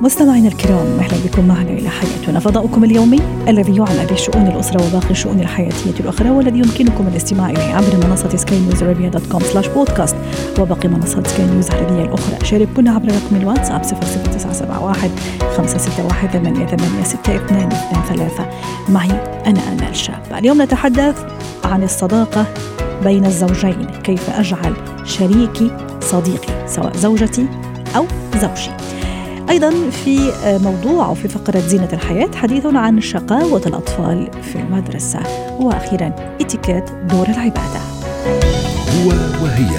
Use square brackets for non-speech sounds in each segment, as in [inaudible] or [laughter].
مستمعينا الكرام أهلا بكم. معنا إلى حياتنا فضاؤكم اليومي الذي يعنى بشؤون الأسرة وباقي الشؤون الحياتية الأخرى والذي يمكنكم الاستماع إليه عبر منصة سكاي نيوز عربيه dot com slash podcast وباقي منصات سكاي نيوز العربية الأخرى. شاركونا عبر رقم الواتساب 00971 561 886223 معي أنا آمال شاب. اليوم نتحدث عن الصداقة بين الزوجين كيف أجعل شريكي صديقي سواء زوجتي أو زوجي. أيضا في موضوع أو في فقرة زينة الحياة حديث عن شقاوة الأطفال في المدرسة. وأخيرا إتيكيت دور العبادة. هو وهي.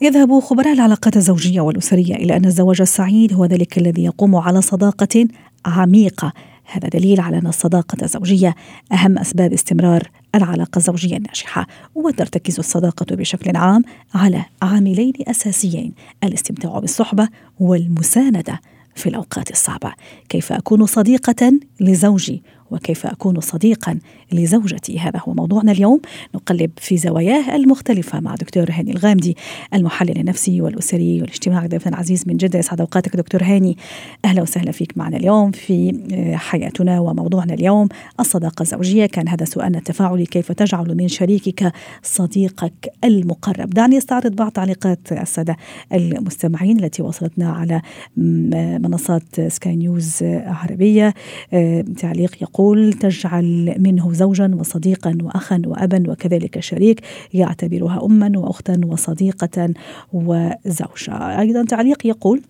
يذهب خبراء العلاقات الزوجية والأسرية إلى أن الزواج السعيد هو ذلك الذي يقوم على صداقة عميقة. هذا دليل على أن الصداقة الزوجية أهم أسباب استمرار العلاقة الزوجية الناجحة وترتكز الصداقة بشكل عام على عاملين أساسيين الاستمتاع بالصحبة والمساندة في الأوقات الصعبة. كيف أكون صديقة لزوجي؟ وكيف أكون صديقا لزوجتي. هذا هو موضوعنا اليوم. نقلب في زواياه المختلفة مع دكتور هاني الغامدي المحلل النفسي والأسري والاجتماعي ضيفنا العزيز من جدة. يسعد أوقاتك دكتور هاني. أهلا وسهلا فيك معنا اليوم في حياتنا وموضوعنا اليوم. الصداقة الزوجية كان هذا سؤالنا التفاعلي كيف تجعل من شريكك صديقك المقرب؟ دعني أستعرض بعض تعليقات السادة المستمعين التي وصلتنا على منصات سكاي نيوز عربية. تعليق يقول يقول تجعل منه زوجا وصديقا واخا وابا وكذلك شريك يعتبرها اما وأختا وصديقة وزوجة. أيضا تعليق يقول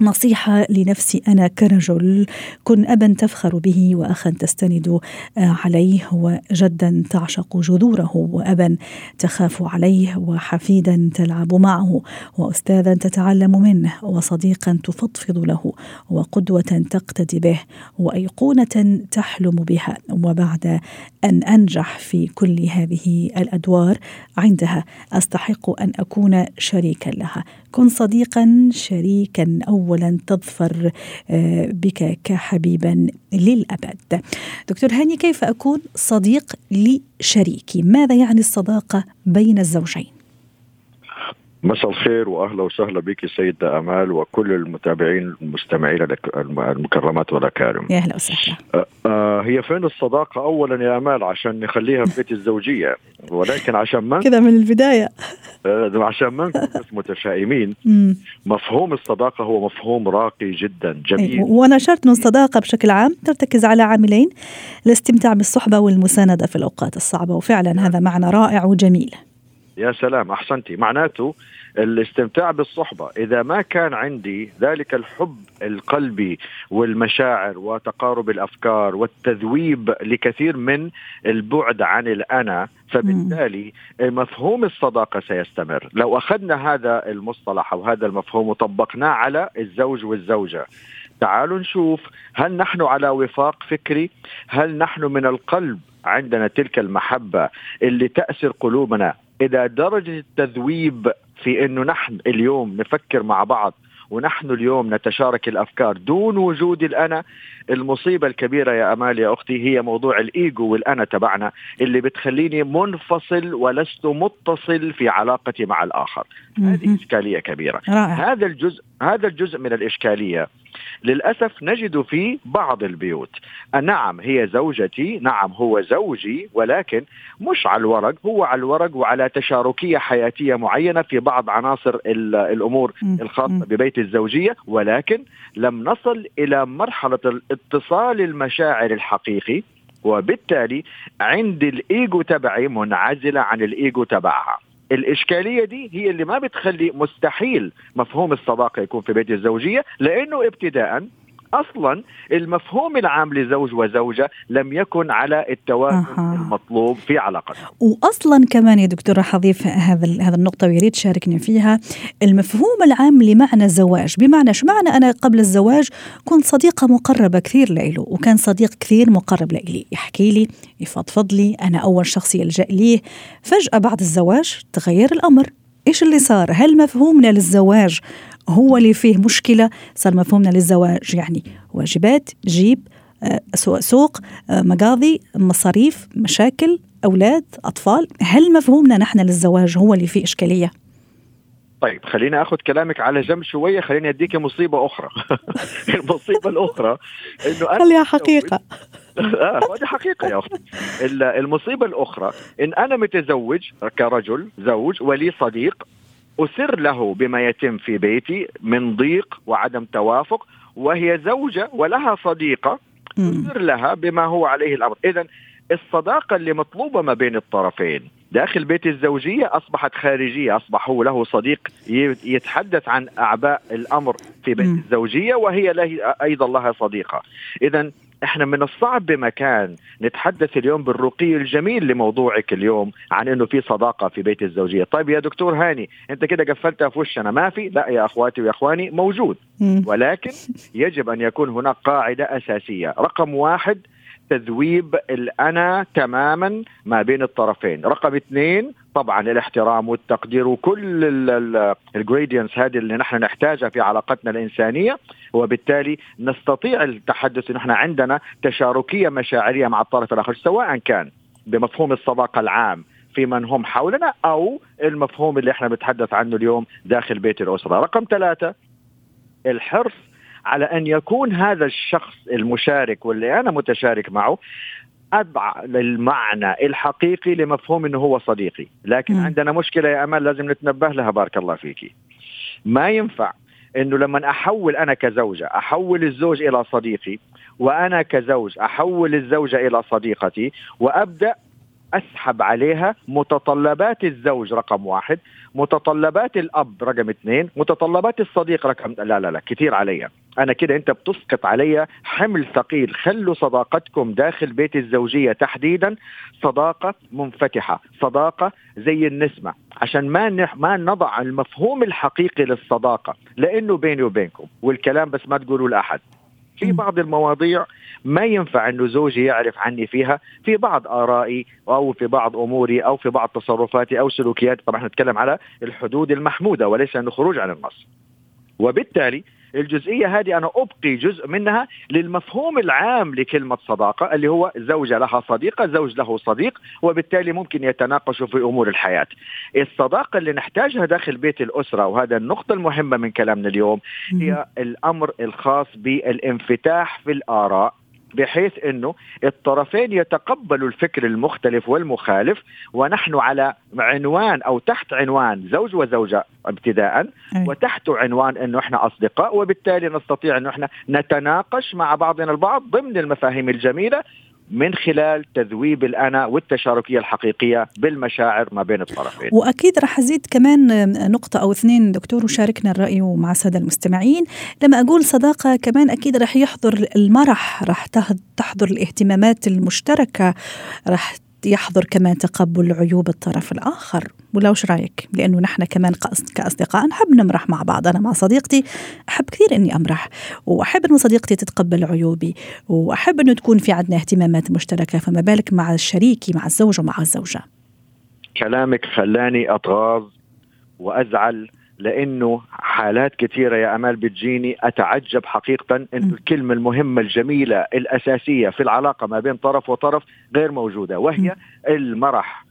نصيحة لنفسي أنا كرجل كن أبا تفخر به وأخا تستند عليه وجدا تعشق جذوره وأبا تخاف عليه وحفيدا تلعب معه وأستاذا تتعلم منه وصديقا تفضفض له وقدوة تقتدي به وأيقونة تحلم بها وبعد أن أنجح في كل هذه الأدوار عندها أستحق أن أكون شريكا لها. كن صديقا شريكا اولا تظفر بك كحبيبا للأبد. دكتور هاني كيف أكون صديق لشريكي؟ ماذا يعني الصداقة بين الزوجين؟ مساء الخير وأهلا وسهلا بك سيدة أمال وكل المتابعين المستمعين المكرمات والأكارم. يا أهلا وسهلا. آه هي فين الصداقة؟ أولا يا أمال عشان نخليها في بيت الزوجية. ولكن عشان ما كذا من البداية. آه عشان ما نكون بس متشائمين [laughs] مفهوم الصداقة هو مفهوم راقي جدا جميل. وأنا أشرت أن الصداقة بشكل عام ترتكز على عاملين الاستمتاع بالصحبة والمساندة في الأوقات الصعبة. وفعلا هذا معنى رائع وجميل. يا سلام أحسنتي. معناته الاستمتاع بالصحبة إذا ما كان عندي ذلك الحب القلبي والمشاعر وتقارب الأفكار والتذويب لكثير من البعد عن الأنا فبالتالي مفهوم الصداقة سيستمر. لو أخذنا هذا المصطلح أو هذا المفهوم وطبقناه على الزوج والزوجة تعالوا نشوف هل نحن على وفاق فكري؟ هل نحن من القلب عندنا تلك المحبة اللي تاسر قلوبنا إلى درجة التذويب في إنه نحن اليوم نفكر مع بعض ونحن اليوم نتشارك الأفكار دون وجود الأنا. المصيبة الكبيرة يا أمال يا أختي هي موضوع الإيجو والأنا تبعنا اللي بتخليني منفصل ولست متصل في علاقتي مع الآخر. هذه إشكالية كبيرة. رائع. هذا الجزء هذا الجزء من الإشكالية. للأسف نجد في بعض البيوت. نعم هي زوجتي نعم هو زوجي ولكن مش على الورق هو على الورق وعلى تشاركية حياتية معينة في بعض عناصر الأمور الخاصة ببيت الزوجية. ولكن لم نصل إلى مرحلة اتصال المشاعر الحقيقي وبالتالي عندي الإيجو تبعي منعزلة عن الإيجو تبعها. الإشكالية دي هي اللي ما بتخلي مستحيل مفهوم الصداقة يكون في بيت الزوجية لأنه ابتداء أصلا المفهوم العام لزوج وزوجة لم يكن على التوازن أه. المطلوب في علاقتهم. واصلا كمان يا دكتور راح اضيف هذا هذا النقطة ويريد تشاركني فيها. المفهوم العام لمعنى الزواج بمعنى شو معنى أنا قبل الزواج كنت صديقة مقربة كثير لإله وكان صديق كثير مقرب لإلي. يحكي لي يفضفض لي أنا أول شخص يلجأ ليه. فجأة بعد الزواج تغير الأمر. إيش اللي صار؟ هل مفهومنا للزواج هو اللي فيه مشكلة صار مفهومنا للزواج. يعني واجبات جيب آه، سوق آه، مقاضي مصاريف مشاكل أولاد أطفال. هل مفهومنا نحن للزواج هو اللي فيه إشكالية؟ طيب خليني آخذ كلامك على جنب شوية خليني أديك مصيبة أخرى. [laughs] المصيبة الأخرى إنه أنا خليها حقيقة. آه هذه حقيقة يا أختي. المصيبة الأخرى إن أنا متزوج كرجل زوج ولي صديق أسر له بما يتم في بيتي من ضيق وعدم توافق وهي زوجة ولها صديقة أسر لها بما هو عليه الأمر. إذا الصداقة اللي مطلوبة ما بين الطرفين. داخل بيت الزوجية أصبحت خارجية أصبح هو له صديق يتحدث عن أعباء الأمر في بيت الزوجية وهي له أيضا لها صديقة. إذا إحنا من الصعب بمكان نتحدث اليوم بالرقي الجميل لموضوعك اليوم عن إنه في صداقة في بيت الزوجية، طيب يا دكتور هاني أنت كده قفلتها في وشنا ما في؟ لا يا أخواتي واخواني موجود. ولكن يجب أن يكون هناك قاعدة أساسية، رقم واحد تذويب الأنا تماما ما بين الطرفين. رقم اثنين طبعا الاحترام والتقدير وكل الجريدينس هذه اللي نحن نحتاجها في علاقتنا الإنسانية. وبالتالي نستطيع التحدث ان إحنا عندنا تشاركية مشاعرية مع الطرف الآخر سواء كان بمفهوم الصداقة العام في من هم حولنا أو المفهوم اللي إحنا بنتحدث عنه اليوم داخل بيت الأسرة رقم ثلاثة الحرص على أن يكون هذا الشخص المشارك واللي أنا متشارك معه أضع المعنى الحقيقي لمفهوم إنه هو صديقي، لكن م. عندنا مشكلة يا أمل لازم نتنبه لها بارك الله فيكي. ما ينفع إنه لما أحول أنا كزوجة أحول الزوج إلى صديقي وأنا كزوج أحول الزوجة إلى صديقتي وأبدأ أسحب عليها متطلبات الزوج رقم واحد متطلبات الأب رقم اثنين متطلبات الصديق رقم لا لا لا كثير علي. أنا كده أنت بتسقط علي حمل ثقيل. خلوا صداقتكم داخل بيت الزوجية تحديدا صداقة منفتحة صداقة زي النسمة. عشان ما نح ما نضع المفهوم الحقيقي للصداقة لأنه بيني وبينكم والكلام بس ما تقولوا لأحد. في بعض المواضيع ما ينفع إنه زوجي يعرف عني فيها في بعض آرائي أو في بعض أموري أو في بعض تصرفاتي أو سلوكياتي. طبعا نتكلم على الحدود المحمودة وليس انه خروج عن النص. وبالتالي الجزئية هذه أنا أبقي جزء منها للمفهوم العام لكلمة صداقة اللي هو زوجة لها صديقة زوج له صديق وبالتالي ممكن يتناقشوا في أمور الحياة. الصداقة اللي نحتاجها داخل بيت الأسرة وهذا النقطة المهمة من كلامنا اليوم هي الأمر الخاص بالانفتاح في الآراء. بحيث إنه الطرفين يتقبلوا الفكر المختلف والمخالف ونحن على عنوان أو تحت عنوان زوج وزوجة ابتداء وتحت عنوان إنه إحنا أصدقاء وبالتالي نستطيع إنه إحنا نتناقش مع بعضنا البعض ضمن المفاهيم الجميلة من خلال تذويب الانا والتشاركية الحقيقية بالمشاعر ما بين الطرفين. وأكيد راح أزيد كمان نقطة أو اثنين دكتور وشاركنا الرأي مع السادة المستمعين، لما أقول صداقة كمان أكيد راح يحضر المرح، راح تحضر الاهتمامات المشتركة، راح يحضر كمان تقبل عيوب الطرف الآخر. ولا وش رأيك؟ لأنه نحن كمان كأصدقاء نحب نمرح مع بعض أنا مع صديقتي. أحب كثير أني أمرح وأحب أنه صديقتي تتقبل عيوبي وأحب أنه تكون في عندنا اهتمامات مشتركة. فما بالك مع شريكي مع الزوج ومع الزوجة. كلامك خلاني أتغاظ وأزعل لأنه حالات كثيرة يا أمال بتجيني أتعجب حقيقه انه الكلمة المهمة الجميلة الأساسية في العلاقة ما بين طرف وطرف غير موجودة وهي المرح.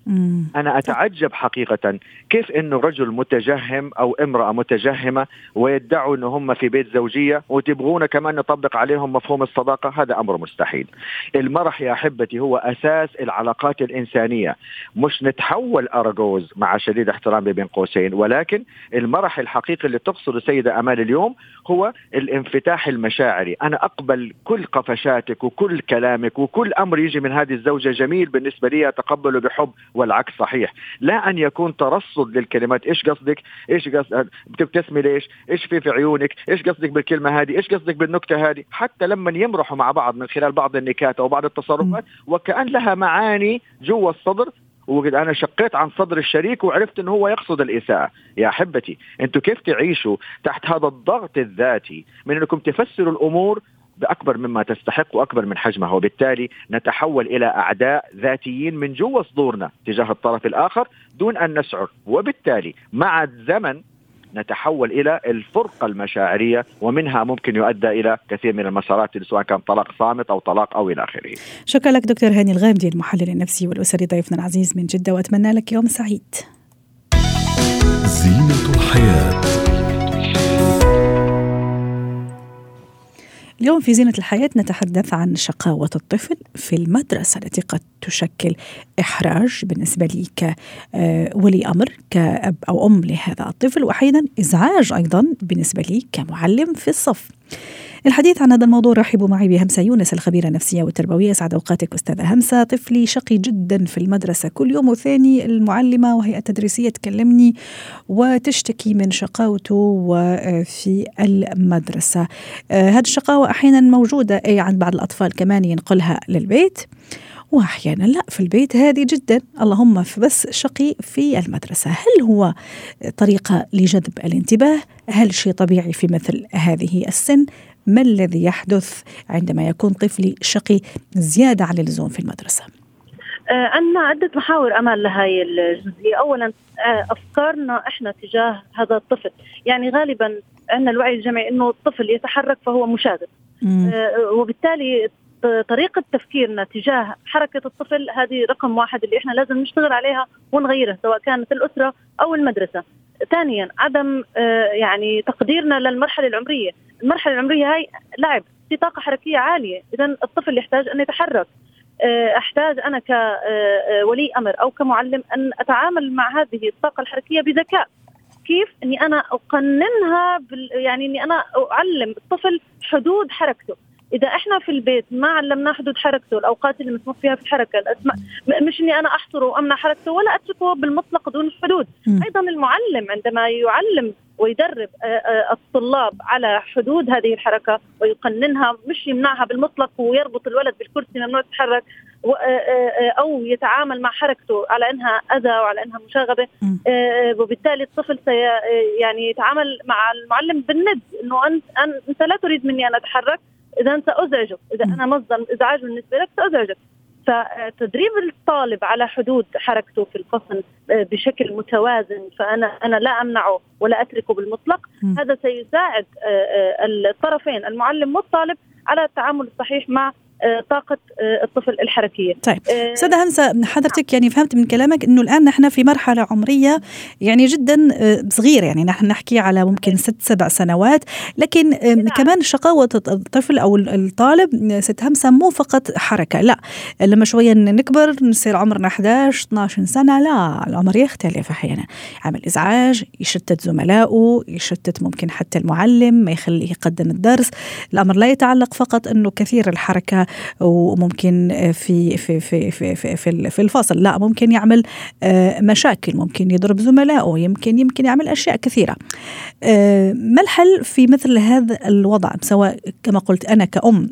أنا أتعجب حقيقه كيف انه رجل متجهم أو امرأة متجهمة ويدعوا انه هم في بيت زوجية وتبغون كمان نطبق عليهم مفهوم الصداقة هذا أمر مستحيل. المرح يا أحبتي هو أساس العلاقات الإنسانية. مش نتحول أرجوز مع شديد احترامي بين قوسين ولكن المرح الحقيقي اللي تقصد السيدة أمال اليوم هو الانفتاح المشاعري. أنا أقبل كل قفشاتك وكل كلامك وكل أمر يجي من هذه الزوجة جميل بالنسبة لي أتقبله بحب والعكس صحيح. لا أن يكون ترصد للكلمات. إيش قصدك؟ إيش قصدك بتبتسمي ليش؟ إيش في في عيونك؟ إيش قصدك بالكلمة هذه؟ إيش قصدك بالنكتة هذه؟ حتى لما يمرحوا مع بعض من خلال بعض النكات أو بعض التصرفات وكأن لها معاني جوا الصدر وقد أنا شقيت عن صدر الشريك وعرفت إنه هو يقصد الإساءة. يا أحبتي أنتم كيف تعيشوا تحت هذا الضغط الذاتي من أنكم تفسروا الأمور بأكبر مما تستحق وأكبر من حجمها وبالتالي نتحول إلى أعداء ذاتيين من جوا صدورنا تجاه الطرف الآخر دون أن نشعر. وبالتالي مع الزمن نتحول إلى الفرقة المشاعرية ومنها ممكن يؤدى إلى كثير من المسارات سواء كان طلاق صامت أو طلاق أو إلى آخره. شكرا لك دكتور هاني الغامدي المحلل النفسي والأسري ضيفنا العزيز من جدة وأتمنى لك يوم سعيد. زينة الحياة اليوم في زينة الحياة نتحدث عن شقاوة الطفل في المدرسة التي قد تشكل إحراج بالنسبة لي كولي أمر كأب أو أم لهذا الطفل وأحيانا إزعاج أيضا بالنسبة لي كمعلم في الصف. الحديث عن هذا الموضوع رحبوا معي بهمسة يونس الخبيرة النفسية والتربوية. سعد أوقاتك أستاذة همسة. طفلي شقي جدا في المدرسة كل يوم وثاني المعلمة وهي التدريسية تكلمني وتشتكي من شقاوته وفي المدرسة. آه، هذه الشقاوة أحيانا موجودة أي عند بعض الأطفال كمان ينقلها للبيت واحيانا لا في البيت هادي جدا. اللهم بس شقي في المدرسة. هل هو طريقة لجذب الانتباه؟ هل شيء طبيعي في مثل هذه السن؟ ما الذي يحدث عندما يكون طفلي شقي زيادة عن اللزوم في المدرسة؟ آه، عندنا عدة محاور أمال لهي الجزئية. أولا آه، أفكارنا إحنا تجاه هذا الطفل. يعني غالبا عندنا الوعي الجمعي أنه الطفل يتحرك فهو مشاغب. آه، وبالتالي طريقة تفكيرنا تجاه حركة الطفل هذه رقم واحد اللي إحنا لازم نشتغل عليها ونغيرها سواء كانت الأسرة أو المدرسة. ثانيا عدم آه، يعني تقديرنا للمرحلة العمرية. المرحلة العمرية هاي لعب في طاقة حركية عالية. إذا الطفل يحتاج أن يتحرك. آه، أحتاج أنا كولي آه، أمر أو كمعلم أن أتعامل مع هذه الطاقة الحركية بذكاء. كيف إني أنا أقننها يعني إني أنا أعلم الطفل حدود حركته. إذا إحنا في البيت ما علمناه حدود حركته الأوقات اللي مسموح فيها في الحركة الأسماء مش إني أنا احصره وأمنع حركته ولا أتركه بالمطلق دون حدود. أيضا المعلم عندما يعلم ويدرب آه، آه، الطلاب على حدود هذه الحركة ويقننها مش يمنعها بالمطلق ويربط الولد بالكرسي ممنوع تتحرك آه، أو يتعامل مع حركته على إنها أذى وعلى إنها مشاغبة. وبالتالي الطفل سي يعني يتعامل مع المعلم بالند إنه أنت لا تريد مني أن أتحرك. إذا سازعجك إذا أنا مصدر إزعاج بالنسبة لك سأزعجك فتدريب الطالب على حدود حركته في الفصل آه، بشكل متوازن فأنا أنا لا أمنعه ولا أتركه بالمطلق م. هذا سيساعد آه، آه، الطرفين المعلم والطالب على التعامل الصحيح مع طاقة الطفل الحركية. طيب. أستاذة همسة حضرتك يعني فهمت من كلامك أنه الآن نحن في مرحلة عمرية يعني جدا صغيرة. يعني نحن نحكي على ممكن ست سبع سنوات. لكن نعم. كمان شقاوة الطفل أو الطالب ست همسة مو فقط حركة لا. لما شوية نكبر نصير عمرنا 11 12 سنة لا. العمر يختلف أحيانا. عمل إزعاج يشتت زملائه يشتت ممكن حتى المعلم ما يخليه يقدم الدرس. الأمر لا يتعلق فقط أنه كثير الحركة وممكن في في في في في, في, في الفصل لا ممكن يعمل آه، مشاكل ممكن يضرب زملائه يمكن يمكن يعمل أشياء كثيرة. آه، ما الحل في مثل هذا الوضع؟ سواء كما قلت أنا كأم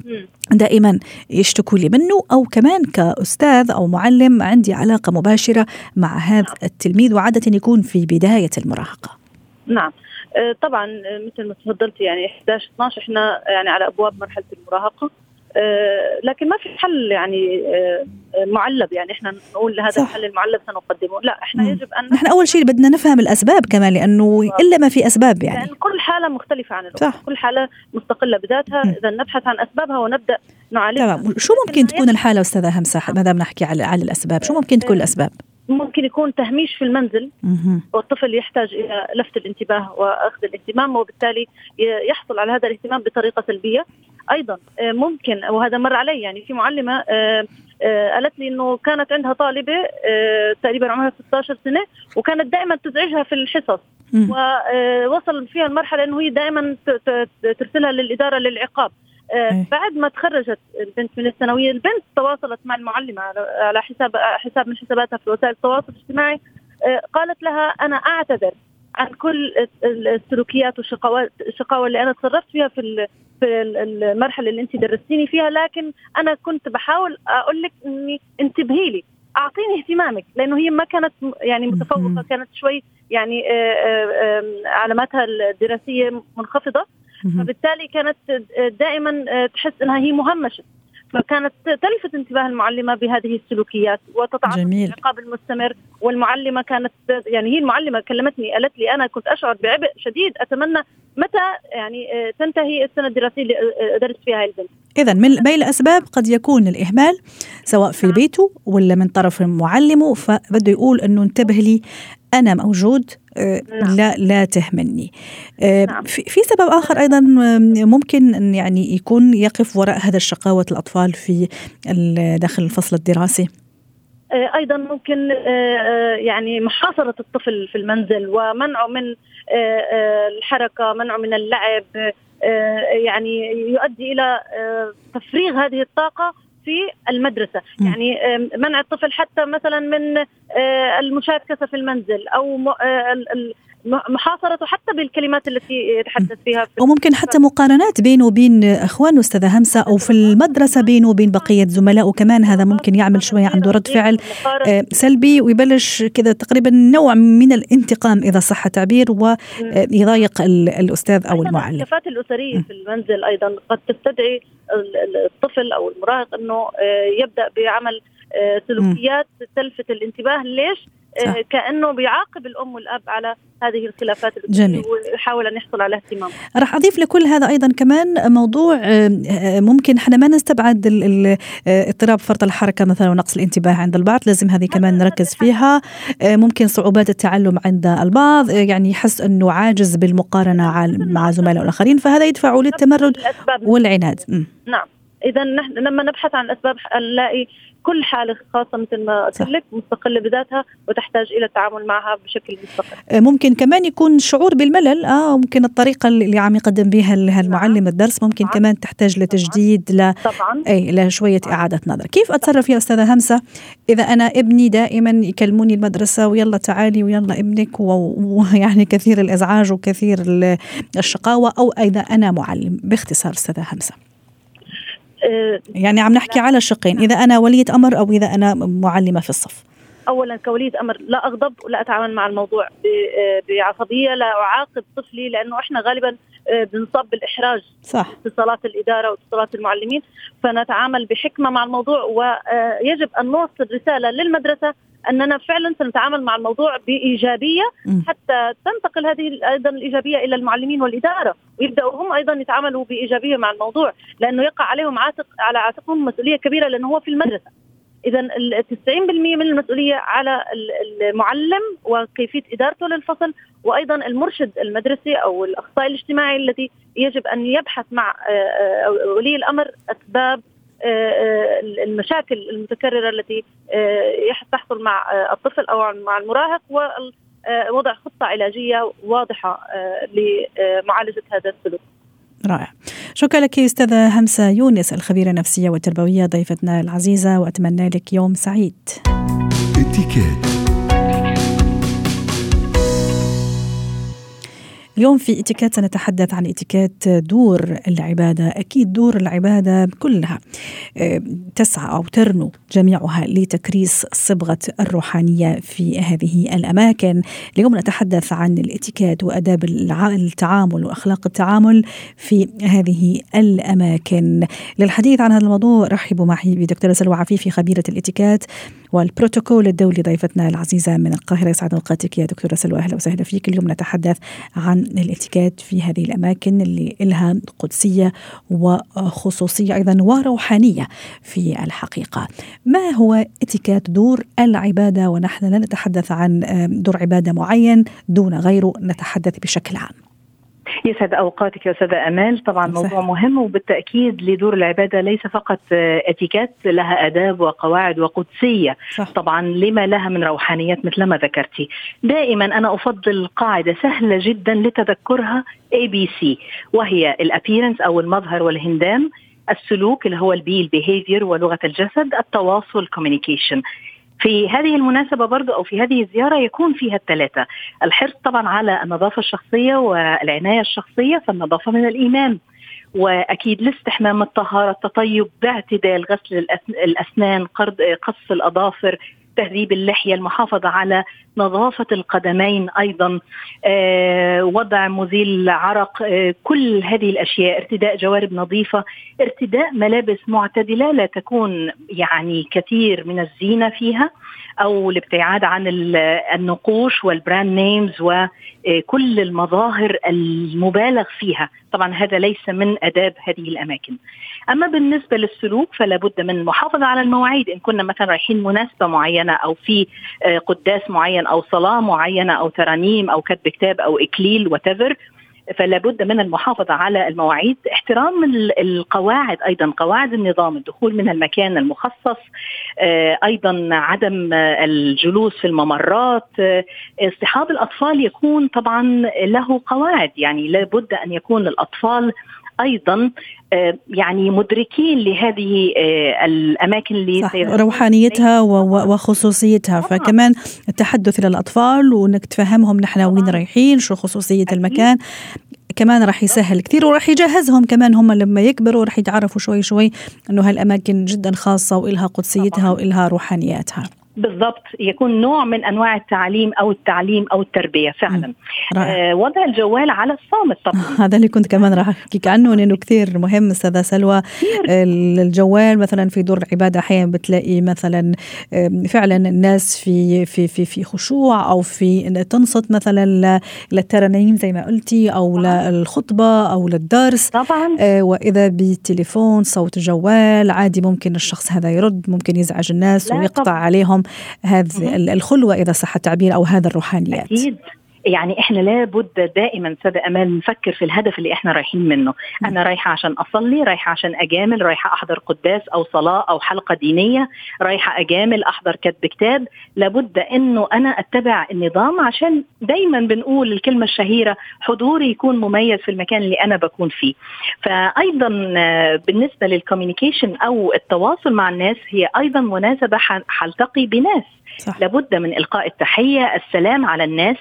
دائما يشتكوا لي منه أو كمان كأستاذ أو معلم عندي علاقة مباشرة مع هذا التلميذ وعادة يكون في بداية المراهقة. نعم. آه، طبعا مثل ما تفضلت يعني 11 12 إحنا يعني على أبواب مرحلة المراهقة. لكن ما في حل يعني آه، معلب يعني. إحنا نقول هذا صح. الحل المعلب سنقدمه. لا إحنا مم. يجب أن نحن أول شيء بدنا نفهم الأسباب كمان لأنه إلا ما في أسباب يعني. لأن كل حالة مختلفة عن الأخرى. كل حالة مستقلة بذاتها. إذا نبحث عن أسبابها ونبدأ نعالجها. تمام. شو ممكن تكون الحالة أستاذة همسه ما دام نحكي على على الأسباب؟ شو ممكن تكون الأسباب؟ ممكن يكون تهميش في المنزل والطفل يحتاج إلى لفت الانتباه وأخذ الاهتمام وبالتالي يحصل على هذا الاهتمام بطريقة سلبية. أيضا آه، ممكن وهذا مر علي يعني في معلمة آه، آه، قالت لي إنه كانت عندها طالبة تقريبا عمرها 16 سنة وكانت دائما تزعجها في الحصص. ووصل فيها المرحلة إنه هي دائما ترسلها للإدارة للعقاب. إيه. بعد ما تخرجت البنت من الثانوية البنت تواصلت مع المعلمة على حساب حساب من حساباتها في وسائل التواصل الاجتماعي. قالت لها أنا أعتذر عن كل السلوكيات والشقاوات الشقاوة اللي أنا تصرفت فيها في في المرحلة اللي انت درستيني فيها لكن أنا كنت بحاول أقول لك إني انتبهي لي أعطيني اهتمامك لأنه هي ما كانت يعني متفوقة كانت شوي يعني آه، آه، علاماتها الدراسية منخفضة. فبالتالي كانت دائما تحس إنها هي مهمشه فكانت تلفت انتباه المعلمة بهذه السلوكيات وتتعرض للعقاب المستمر. والمعلمة كانت يعني هي المعلمة كلمتني قالت لي أنا كنت أشعر بعبء شديد أتمنى متى يعني آه، تنتهي السنة الدراسية اللي آه، درست فيها البنت. اذا من بين الأسباب قد يكون الإهمال سواء في نعم. بيته ولا من طرف معلمه فبده يقول إنه انتبه لي أنا موجود آه، نعم. لا لا تهملني نعم. في سبب آخر أيضا ممكن إن يعني يكون يقف وراء هذا الشقاوة الأطفال في داخل الفصل الدراسي أيضا ممكن يعني محاصرة الطفل في المنزل ومنعه من الحركة منعه من اللعب يعني يؤدي إلى تفريغ هذه الطاقة في المدرسة م. يعني منع الطفل حتى مثلا من آه، المشاركة في المنزل أو آه، محاصرته حتى بالكلمات التي يتحدث فيها في وممكن حتى مقارنات بينه وبين اخوانه أستاذة همسة أو في المدرسة بينه وبين بقية زملائه كمان. هذا ممكن يعمل شوية عنده رد فعل آه، سلبي ويبلش كذا تقريبا نوع من الانتقام إذا صح التعبير ويضايق الأستاذ أو المعلم. الكفات الأسرية في المنزل أيضا قد تستدعي الطفل أو المراهق إنه آه، يبدأ بعمل آه، سلوكيات تلفت الانتباه. ليش؟ صح. آه، كأنه بيعاقب الأم والأب على هذه الخلافات جميل. ويحاول أن يحصل على اهتمام راح أضيف لكل هذا أيضا كمان موضوع ممكن إحنا ما نستبعد اضطراب فرط الحركة مثلا ونقص الانتباه عند البعض لازم هذه كمان نركز فيها. ممكن صعوبات التعلم عند البعض يعني يحس إنه عاجز بالمقارنة مع زملائه الآخرين فهذا يدفعه للتمرد والعناد. نعم. إذا نحن لما نبحث عن الاسباب نلاقي كل حالة خاصة مثل ما قلت لك مستقلة بذاتها وتحتاج إلى التعامل معها بشكل مستقل. آه، ممكن كمان يكون شعور بالملل. آه ممكن الطريقة اللي عم يقدم بها المعلم نعم. الدرس ممكن طبعا. كمان تحتاج لتجديد ل طبعا. اي لشوية إعادة نظر. كيف أتصرف يا أستاذة همسة؟ إذا أنا ابني دائما يكلموني المدرسة ويلا تعالي ويلا ابنك ويعني [laughs] كثير الإزعاج وكثير الشقاوة أو إذا أنا معلم. باختصار أستاذة همسة. يعني عم نحكي على شقين إذا أنا ولية أمر أو إذا أنا معلمة في الصف. اولا كولية أمر لا أغضب ولا أتعامل مع الموضوع بعصبية لا أعاقب طفلي لأنه إحنا غالبا آه، بنصاب بالإحراج صح. اتصالات الإدارة واتصالات المعلمين فنتعامل بحكمة مع الموضوع ويجب أن نوصل رسالة للمدرسة أننا فعلا سنتعامل مع الموضوع بإيجابية حتى تنتقل هذه أيضا الإيجابية إلى المعلمين والإدارة ويبداوا هم أيضا يتعاملوا بإيجابية مع الموضوع لأنه يقع عليهم عاتق على عاتقهم مسؤولية كبيرة لأنه هو في المدرسة. اذا ال 90% من المسؤولية على المعلم وكيفية إدارته للفصل وأيضا المرشد المدرسي أو الأخصائي الاجتماعي الذي يجب أن يبحث مع آه، آه، ولي الأمر أسباب المشاكل المتكررة التي تحصل مع الطفل أو مع المراهق ووضع خطة علاجية واضحة لمعالجة هذا السلوك. رائع. شكرا لك أستاذة همسة يونس الخبيرة النفسية والتربوية ضيفتنا العزيزة وأتمنى لك يوم سعيد. اليوم في اتيكيت سنتحدث عن اتيكيت دور العبادة. أكيد دور العبادة كلها آه، تسعى أو ترنو جميعها لتكريس صبغة الروحانية في هذه الأماكن. اليوم نتحدث عن الاتيكيت وأداب التعامل وأخلاق التعامل في هذه الأماكن. للحديث عن هذا الموضوع رحبوا معي بدكتورة سلوى عفيفي خبيرة الاتيكيت. والبروتوكول الدولي ضيفتنا العزيزة من القاهرة. يسعد أوقاتك يا دكتورة سلوى. أهلا وسهلا فيك. اليوم نتحدث عن الاتيكيت في هذه الأماكن اللي لها قدسية وخصوصية أيضا وروحانية في الحقيقة. ما هو اتيكيت دور العبادة؟ ونحن لا نتحدث عن دور عبادة معين دون غيره. نتحدث بشكل عام. يسعد أوقاتك يا أستاذة أمال طبعا صح. موضوع مهم وبالتأكيد لدور العبادة ليس فقط اتيكات لها آداب وقواعد وقدسية صح. طبعا لما لها من روحانيات مثل ما ذكرتي دائما أنا أفضل قاعدة سهلة جدا لتذكرها ABC وهي ال appearance أو المظهر والهندام السلوك اللي هو ال b ال behavior ولغة الجسد التواصل communication في هذه المناسبة برضو أو في هذه الزيارة يكون فيها الثلاثة. الحرص طبعا على النظافة الشخصية والعناية الشخصية فالنظافة من الإيمان. وأكيد الاستحمام الطهارة التطيب باعتدال غسل الأسنان قص الأظافر تهذيب اللحية المحافظة على نظافة القدمين أيضا. آه، وضع مزيل عرق آه، كل هذه الأشياء ارتداء جوارب نظيفة ارتداء ملابس معتدلة لا تكون يعني كثير من الزينة فيها. أو الابتعاد عن النقوش وال brand names وكل المظاهر المبالغ فيها. طبعا هذا ليس من آداب هذه الأماكن. أما بالنسبة للسلوك فلا بد من المحافظه على المواعيد. إن كنا مثلا رايحين مناسبة معينة أو في آه، قداس معين أو صلاة معينة أو ترانيم أو كتب كتاب أو إكليل وتفر فلا بد من المحافظة على المواعيد احترام القواعد أيضا قواعد النظام الدخول من المكان المخصص آه، أيضا عدم الجلوس في الممرات آه، اصطحاب الأطفال يكون طبعا له قواعد يعني لابد أن يكون الأطفال أيضا آه، يعني مدركين لهذه الأماكن اللي صح روحانيتها وخصوصيتها. فكمان التحدث إلى الاطفال وإنك تفهمهم نحن وين رايحين شو خصوصية المكان كمان راح يسهل كثير وراح يجهزهم كمان. هم لما يكبروا راح يتعرفوا شوي شوي إنه هالأماكن جدا خاصة وإلها قدسيتها وإلها روحانياتها. بالضبط يكون نوع من أنواع التعليم أو التعليم أو التربية فعلا. آه وضع الجوال على الصامت طبعا. [laughs] هذا اللي كنت كمان راح احكيك عنه لأنه كثير مهم أستاذة سلوى. الجوال مثلا في دور العبادة أحيانا بتلاقي مثلا فعلا الناس في في في في خشوع أو في تنصت مثلا للترانيم زي ما قلتي أو طبعا. للخطبة أو للدرس. طبعا. آه وإذا بالتليفون صوت جوال عادي ممكن الشخص هذا يرد ممكن يزعج الناس ويقطع طبعا. عليهم. هذه الخلوة إذا صح التعبير أو هذا الروحانيات. أكيد. يعني إحنا لابد دائما أستاذ أمال نفكر في الهدف اللي إحنا رايحين منه. أنا رايحة عشان أصلي رايحة عشان أجامل رايحة أحضر قداس أو صلاة أو حلقة دينية رايحة أجامل أحضر كتب كتاب. لابد إنه أنا أتبع النظام عشان دايما بنقول الكلمة الشهيرة حضوري يكون مميز في المكان اللي أنا بكون فيه. فايضا آه، بالنسبة للكوميونيكيشن أو التواصل مع الناس هي أيضا مناسبة حلتقي بناس. صح. لابد من إلقاء التحية السلام على الناس.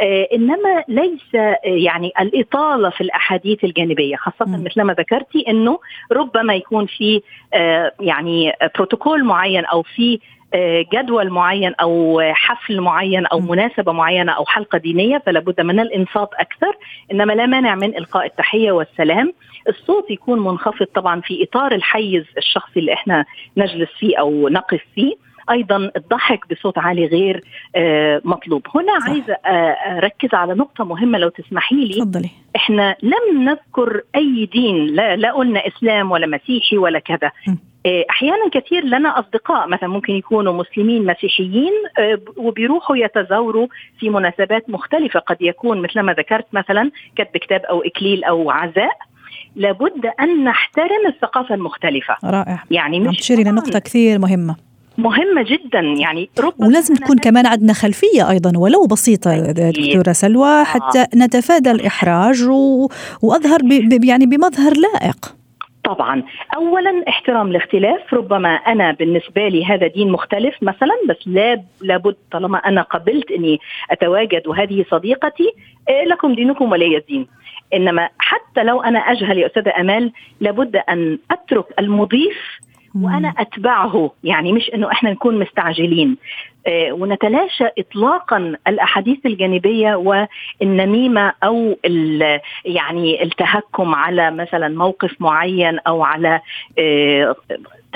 آه إنما ليس آه يعني الإطالة في الأحاديث الجانبية خاصة م. مثل ما ذكرتي إنه ربما يكون في آه يعني بروتوكول معين أو في آه، جدول معين أو حفل معين أو مناسبة معينة أو حلقة دينية فلا بد من الانصات أكثر. إنما لا مانع من إلقاء التحية والسلام. الصوت يكون منخفض طبعا في إطار الحيز الشخصي اللي إحنا نجلس فيه أو نقف فيه. أيضا الضحك بصوت عالي غير آه، مطلوب. هنا صح. عايزة آه، أركز على نقطة مهمة لو تسمحي لي. تفضلي إحنا لم نذكر أي دين لا, لا قلنا إسلام ولا مسيحي ولا كذا. آه، أحيانا كثير لنا أصدقاء مثلا ممكن يكونوا مسلمين مسيحيين وبيروحوا يتزاوروا في مناسبات مختلفة. قد يكون مثل ما ذكرت مثلا كتب كتاب أو إكليل أو عزاء. لابد أن نحترم الثقافة المختلفة. رائع. يعني مش تشيري لنقطة كثير مهمة. مهمة جدا يعني ربما ولازم تكون كمان عندنا خلفية أيضا ولو بسيطة دكتورة سلوى آه. حتى آه. نتفادى الإحراج و... وأظهر ب... يعني بمظهر لائق طبعا اولا احترام الاختلاف ربما أنا بالنسبة لي هذا دين مختلف مثلا بس لا لابد طالما أنا قبلت أني أتواجد وهذه صديقتي إيه لكم دينكم ولي الدين إنما حتى لو أنا أجهل يا أستاذة أمال لابد أن أترك المضيف وأنا أتبعه. يعني مش إنه إحنا نكون مستعجلين. آه، ونتلاشى اطلاقا الأحاديث الجانبية والنميمة أو يعني التهكم على مثلا موقف معين أو على آه،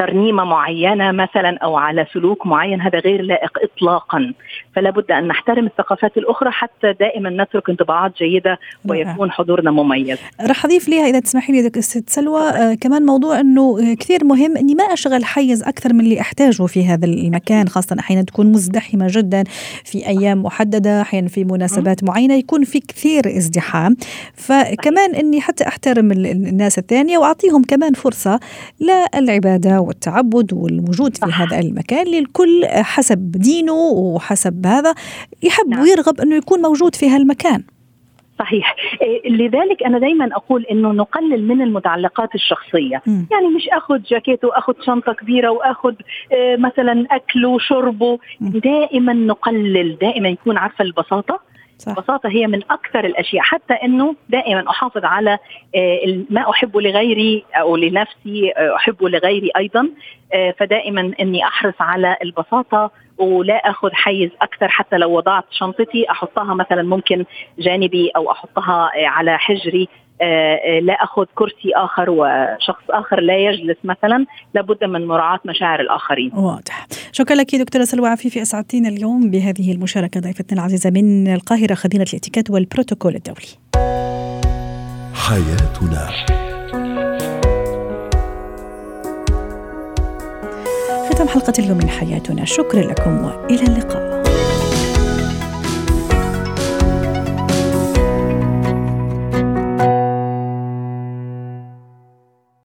ترنيمة معينة مثلا أو على سلوك معين هذا غير لائق اطلاقا. فلا بد أن نحترم الثقافات الأخرى حتى دائما نترك انطباعات جيدة ويكون حضورنا مميز. رح أضيف ليها إذا تسمحي لي ست سلوى. آه كمان موضوع إنه كثير مهم إني ما أشغل حيز أكثر من اللي أحتاجه في هذا المكان خاصة أحيانا تكون مزدحمة جدا في أيام محددة أحيانا في مناسبات معينة يكون في كثير ازدحام. فكمان إني حتى أحترم الناس الثانية وأعطيهم كمان فرصة للعبادة والتعبد والوجود في هذا المكان للكل حسب دينه وحسب هذا يحب نعم. ويرغب أنه يكون موجود في هالمكان. صحيح. إيه، لذلك أنا دايما أقول إنه نقلل من المتعلقات الشخصية. م. يعني مش آخذ جاكيت وآخذ شنطة كبيرة وآخذ إيه، مثلا اكله وشربه دائما نقلل دائما يكون عارفة البساطة؟ صح. ببساطة هي من أكثر الأشياء. حتى إنه دائما أحافظ على آه، ما أحبه لغيري أو لنفسي آه، أحبه لغيري أيضا. آه، فدائما إني أحرص على البساطة ولا أخذ حيز أكثر حتى لو وضعت شنطتي. أحطها مثلا ممكن جانبي أو أحطها على حجري. لا أخذ كرسي آخر وشخص آخر لا يجلس مثلا لابد من مراعاة مشاعر الآخرين. واضح. شكرا لك دكتورة سلوى عفيفي أسعدتينا اليوم بهذه المشاركة ضيفتنا العزيزة من القاهرة خبيره الاتيكيت والبروتوكول الدولي. حياتنا ختام حلقة اليوم من حياتنا شكرا لكم وإلى اللقاء.